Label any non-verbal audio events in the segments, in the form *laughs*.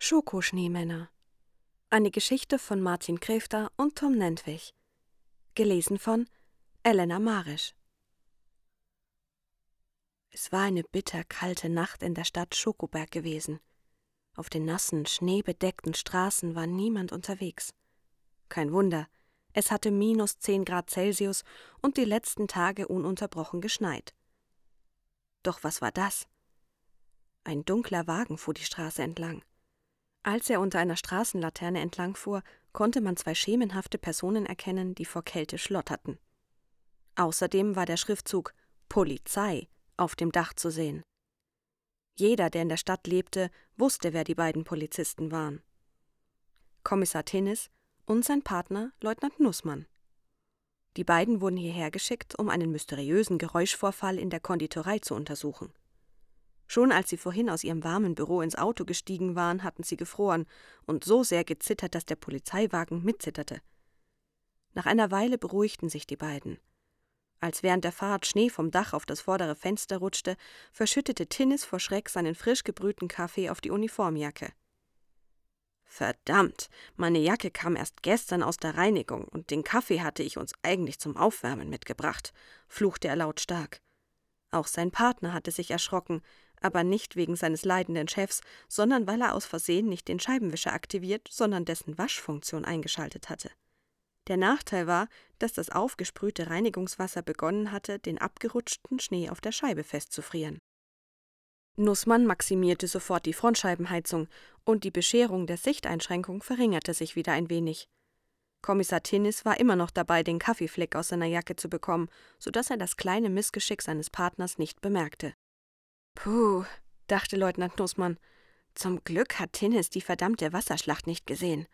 Schokoschneemänner. Eine Geschichte von Martin Kräfter und Tom Nentwich. Gelesen von Elena Marisch. Es war eine bitterkalte Nacht in der Stadt Schokoberg gewesen. Auf den nassen, schneebedeckten Straßen war niemand unterwegs. Kein Wunder, es hatte minus zehn Grad Celsius und die letzten Tage ununterbrochen geschneit. Doch was war das? Ein dunkler Wagen fuhr die Straße entlang. Als er unter einer Straßenlaterne entlangfuhr, konnte man zwei schemenhafte Personen erkennen, die vor Kälte schlotterten. Außerdem war der Schriftzug Polizei auf dem Dach zu sehen. Jeder, der in der Stadt lebte, wusste, wer die beiden Polizisten waren. Kommissar Tinnis und sein Partner Leutnant Nussmann. Die beiden wurden hierher geschickt, um einen mysteriösen Geräuschvorfall in der Konditorei zu untersuchen. Schon als sie vorhin aus ihrem warmen Büro ins Auto gestiegen waren, hatten sie gefroren und so sehr gezittert, dass der Polizeiwagen mitzitterte. Nach einer Weile beruhigten sich die beiden. Als während der Fahrt Schnee vom Dach auf das vordere Fenster rutschte, verschüttete Tinnis vor Schreck seinen frisch gebrühten Kaffee auf die Uniformjacke. Verdammt, meine Jacke kam erst gestern aus der Reinigung und den Kaffee hatte ich uns eigentlich zum Aufwärmen mitgebracht, fluchte er lautstark. Auch sein Partner hatte sich erschrocken, aber nicht wegen seines leidenden Chefs, sondern weil er aus Versehen nicht den Scheibenwischer aktiviert, sondern dessen Waschfunktion eingeschaltet hatte. Der Nachteil war, dass das aufgesprühte Reinigungswasser begonnen hatte, den abgerutschten Schnee auf der Scheibe festzufrieren. Nussmann maximierte sofort die Frontscheibenheizung und die Bescherung der Sichteinschränkung verringerte sich wieder ein wenig. Kommissar Tinnis war immer noch dabei, den Kaffeefleck aus seiner Jacke zu bekommen, so dass er das kleine Missgeschick seines Partners nicht bemerkte. Puh, dachte Leutnant Nussmann. Zum Glück hat Tinnis die verdammte Wasserschlacht nicht gesehen.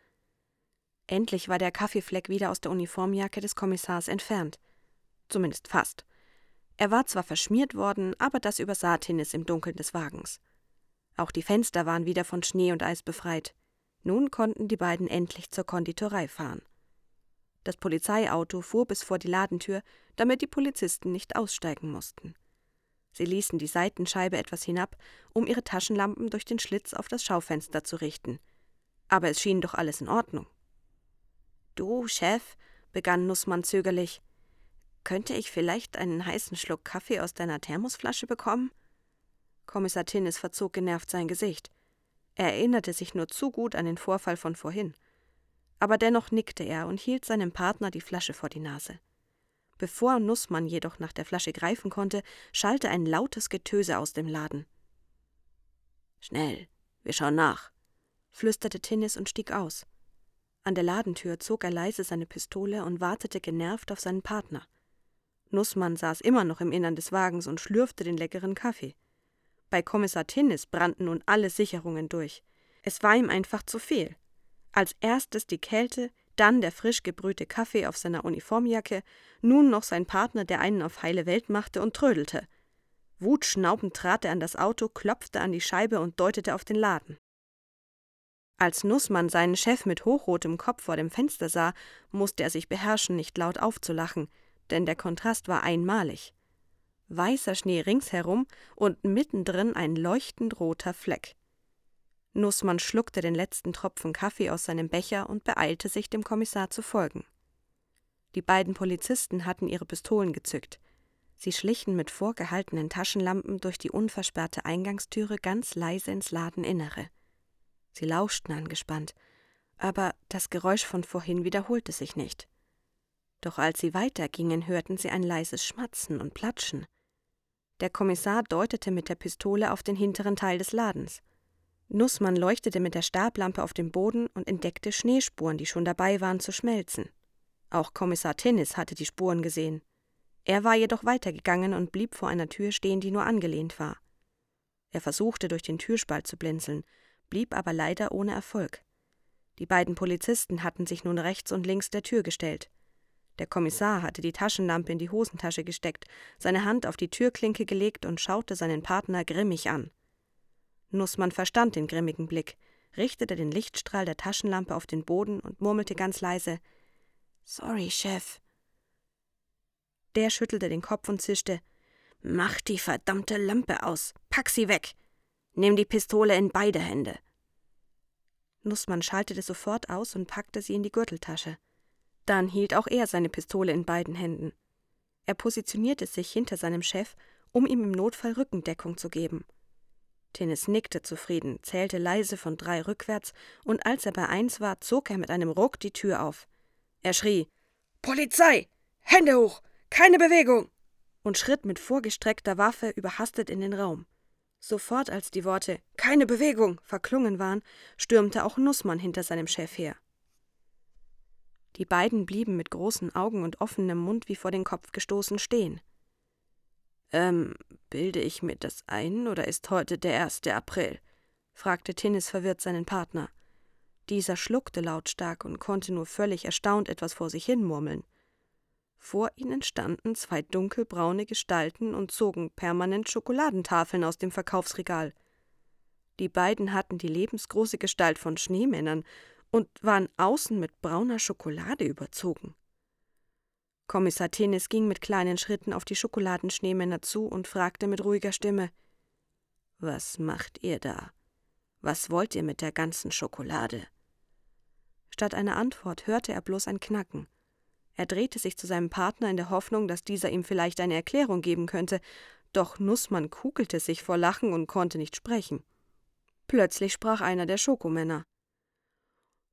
Endlich war der Kaffeefleck wieder aus der Uniformjacke des Kommissars entfernt. Zumindest fast. Er war zwar verschmiert worden, aber das übersah Tinnis im Dunkeln des Wagens. Auch die Fenster waren wieder von Schnee und Eis befreit. Nun konnten die beiden endlich zur Konditorei fahren. Das Polizeiauto fuhr bis vor die Ladentür, damit die Polizisten nicht aussteigen mussten. Sie ließen die Seitenscheibe etwas hinab, um ihre Taschenlampen durch den Schlitz auf das Schaufenster zu richten. Aber es schien doch alles in Ordnung. Du, Chef, begann Nussmann zögerlich, könnte ich vielleicht einen heißen Schluck Kaffee aus deiner Thermosflasche bekommen? Kommissar Tinnis verzog genervt sein Gesicht. Er erinnerte sich nur zu gut an den Vorfall von vorhin. Aber dennoch nickte er und hielt seinem Partner die Flasche vor die Nase. Bevor Nussmann jedoch nach der Flasche greifen konnte, schallte ein lautes Getöse aus dem Laden. Schnell, wir schauen nach, flüsterte Tinnis und stieg aus. An der Ladentür zog er leise seine Pistole und wartete genervt auf seinen Partner. Nussmann saß immer noch im Innern des Wagens und schlürfte den leckeren Kaffee. Bei Kommissar Tinnis brannten nun alle Sicherungen durch. Es war ihm einfach zu viel. Als erstes die Kälte, dann der frisch gebrühte Kaffee auf seiner Uniformjacke, nun noch sein Partner, der einen auf heile Welt machte und trödelte. Wutschnaubend trat er an das Auto, klopfte an die Scheibe und deutete auf den Laden. Als Nussmann seinen Chef mit hochrotem Kopf vor dem Fenster sah, musste er sich beherrschen, nicht laut aufzulachen, denn der Kontrast war einmalig. Weißer Schnee ringsherum und mittendrin ein leuchtend roter Fleck. Nussmann schluckte den letzten Tropfen Kaffee aus seinem Becher und beeilte sich, dem Kommissar zu folgen. Die beiden Polizisten hatten ihre Pistolen gezückt. Sie schlichen mit vorgehaltenen Taschenlampen durch die unversperrte Eingangstüre ganz leise ins Ladeninnere. Sie lauschten angespannt, aber das Geräusch von vorhin wiederholte sich nicht. Doch als sie weitergingen, hörten sie ein leises Schmatzen und Platschen. Der Kommissar deutete mit der Pistole auf den hinteren Teil des Ladens. Nussmann leuchtete mit der Stablampe auf den Boden und entdeckte Schneespuren, die schon dabei waren zu schmelzen. Auch Kommissar Tinnis hatte die Spuren gesehen. Er war jedoch weitergegangen und blieb vor einer Tür stehen, die nur angelehnt war. Er versuchte durch den Türspalt zu blinzeln, blieb aber leider ohne Erfolg. Die beiden Polizisten hatten sich nun rechts und links der Tür gestellt. Der Kommissar hatte die Taschenlampe in die Hosentasche gesteckt, seine Hand auf die Türklinke gelegt und schaute seinen Partner grimmig an. Nussmann verstand den grimmigen Blick, richtete den Lichtstrahl der Taschenlampe auf den Boden und murmelte ganz leise Sorry, Chef. Der schüttelte den Kopf und zischte Mach die verdammte Lampe aus. Pack sie weg. Nimm die Pistole in beide Hände. Nussmann schaltete sofort aus und packte sie in die Gürteltasche. Dann hielt auch er seine Pistole in beiden Händen. Er positionierte sich hinter seinem Chef, um ihm im Notfall Rückendeckung zu geben. Tinnes nickte zufrieden, zählte leise von drei rückwärts, und als er bei eins war, zog er mit einem Ruck die Tür auf. Er schrie Polizei. Hände hoch. Keine Bewegung. und schritt mit vorgestreckter Waffe überhastet in den Raum. Sofort, als die Worte Keine Bewegung verklungen waren, stürmte auch Nussmann hinter seinem Chef her. Die beiden blieben mit großen Augen und offenem Mund wie vor den Kopf gestoßen stehen. Ähm, bilde ich mir das ein, oder ist heute der erste April? fragte Tinnis verwirrt seinen Partner. Dieser schluckte lautstark und konnte nur völlig erstaunt etwas vor sich hin murmeln. Vor ihnen standen zwei dunkelbraune Gestalten und zogen permanent Schokoladentafeln aus dem Verkaufsregal. Die beiden hatten die lebensgroße Gestalt von Schneemännern und waren außen mit brauner Schokolade überzogen. Kommissar Tennis ging mit kleinen Schritten auf die Schokoladenschneemänner zu und fragte mit ruhiger Stimme Was macht ihr da? Was wollt ihr mit der ganzen Schokolade? Statt einer Antwort hörte er bloß ein Knacken. Er drehte sich zu seinem Partner in der Hoffnung, dass dieser ihm vielleicht eine Erklärung geben könnte, doch Nussmann kugelte sich vor Lachen und konnte nicht sprechen. Plötzlich sprach einer der Schokomänner.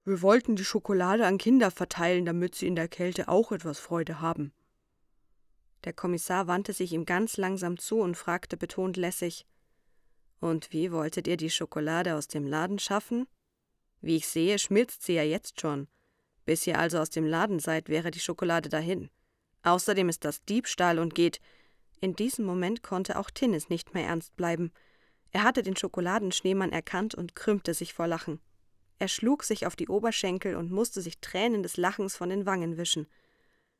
Wir wollten die Schokolade an Kinder verteilen, damit sie in der Kälte auch etwas Freude haben. Der Kommissar wandte sich ihm ganz langsam zu und fragte betont lässig Und wie wolltet ihr die Schokolade aus dem Laden schaffen? Wie ich sehe, schmilzt sie ja jetzt schon. Bis ihr also aus dem Laden seid, wäre die Schokolade dahin. Außerdem ist das Diebstahl und geht. In diesem Moment konnte auch Tinnis nicht mehr ernst bleiben. Er hatte den Schokoladenschneemann erkannt und krümmte sich vor Lachen. Er schlug sich auf die Oberschenkel und musste sich Tränen des Lachens von den Wangen wischen.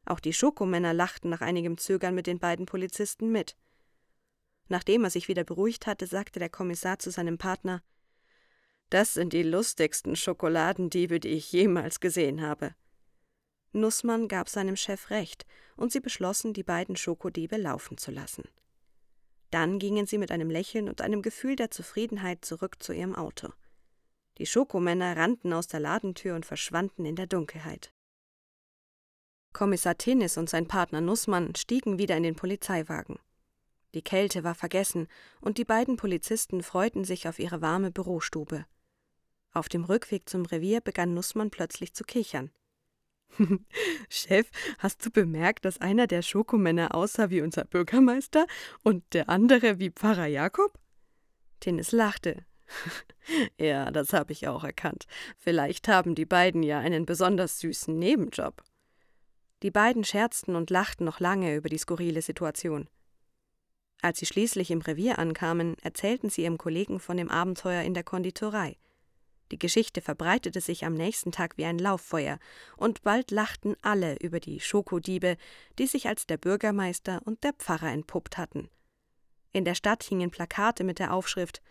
Auch die Schokomänner lachten nach einigem Zögern mit den beiden Polizisten mit. Nachdem er sich wieder beruhigt hatte, sagte der Kommissar zu seinem Partner Das sind die lustigsten Schokoladendiebe, die ich jemals gesehen habe. Nussmann gab seinem Chef recht, und sie beschlossen, die beiden Schokodiebe laufen zu lassen. Dann gingen sie mit einem Lächeln und einem Gefühl der Zufriedenheit zurück zu ihrem Auto. Die Schokomänner rannten aus der Ladentür und verschwanden in der Dunkelheit. Kommissar Tennis und sein Partner Nussmann stiegen wieder in den Polizeiwagen. Die Kälte war vergessen, und die beiden Polizisten freuten sich auf ihre warme Bürostube. Auf dem Rückweg zum Revier begann Nussmann plötzlich zu kichern. *laughs* Chef, hast du bemerkt, dass einer der Schokomänner aussah wie unser Bürgermeister und der andere wie Pfarrer Jakob? Tennis lachte. *laughs* ja, das habe ich auch erkannt. Vielleicht haben die beiden ja einen besonders süßen Nebenjob. Die beiden scherzten und lachten noch lange über die skurrile Situation. Als sie schließlich im Revier ankamen, erzählten sie ihrem Kollegen von dem Abenteuer in der Konditorei. Die Geschichte verbreitete sich am nächsten Tag wie ein Lauffeuer, und bald lachten alle über die Schokodiebe, die sich als der Bürgermeister und der Pfarrer entpuppt hatten. In der Stadt hingen Plakate mit der Aufschrift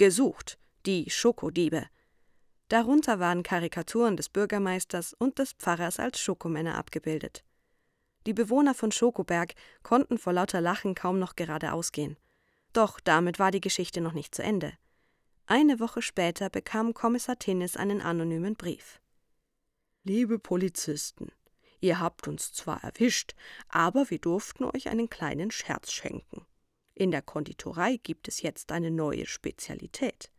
Gesucht, die Schokodiebe. Darunter waren Karikaturen des Bürgermeisters und des Pfarrers als Schokomänner abgebildet. Die Bewohner von Schokoberg konnten vor lauter Lachen kaum noch geradeaus gehen. Doch damit war die Geschichte noch nicht zu Ende. Eine Woche später bekam Kommissar Tinnis einen anonymen Brief. Liebe Polizisten, ihr habt uns zwar erwischt, aber wir durften euch einen kleinen Scherz schenken. In der Konditorei gibt es jetzt eine neue Spezialität.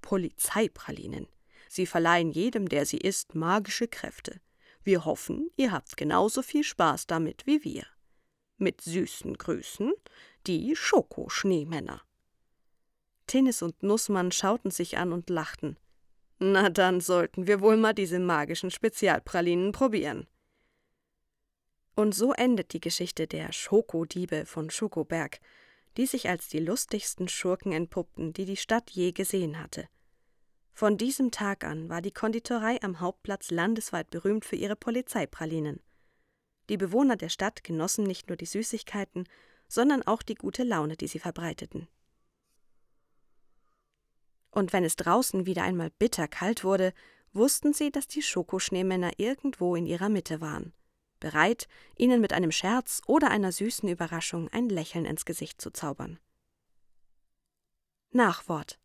Polizeipralinen. Sie verleihen jedem, der sie isst, magische Kräfte. Wir hoffen, ihr habt genauso viel Spaß damit wie wir. Mit süßen Grüßen, die Schokoschneemänner. Tinnis und Nussmann schauten sich an und lachten. Na dann sollten wir wohl mal diese magischen Spezialpralinen probieren. Und so endet die Geschichte der Schokodiebe von Schokoberg, die sich als die lustigsten Schurken entpuppten, die die Stadt je gesehen hatte. Von diesem Tag an war die Konditorei am Hauptplatz landesweit berühmt für ihre Polizeipralinen. Die Bewohner der Stadt genossen nicht nur die Süßigkeiten, sondern auch die gute Laune, die sie verbreiteten. Und wenn es draußen wieder einmal bitterkalt wurde, wussten sie, dass die Schokoschneemänner irgendwo in ihrer Mitte waren bereit, ihnen mit einem Scherz oder einer süßen Überraschung ein Lächeln ins Gesicht zu zaubern. Nachwort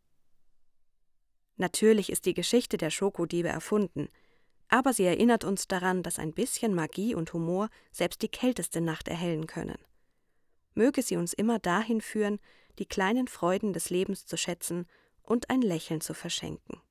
Natürlich ist die Geschichte der Schokodiebe erfunden, aber sie erinnert uns daran, dass ein bisschen Magie und Humor selbst die kälteste Nacht erhellen können. Möge sie uns immer dahin führen, die kleinen Freuden des Lebens zu schätzen und ein Lächeln zu verschenken.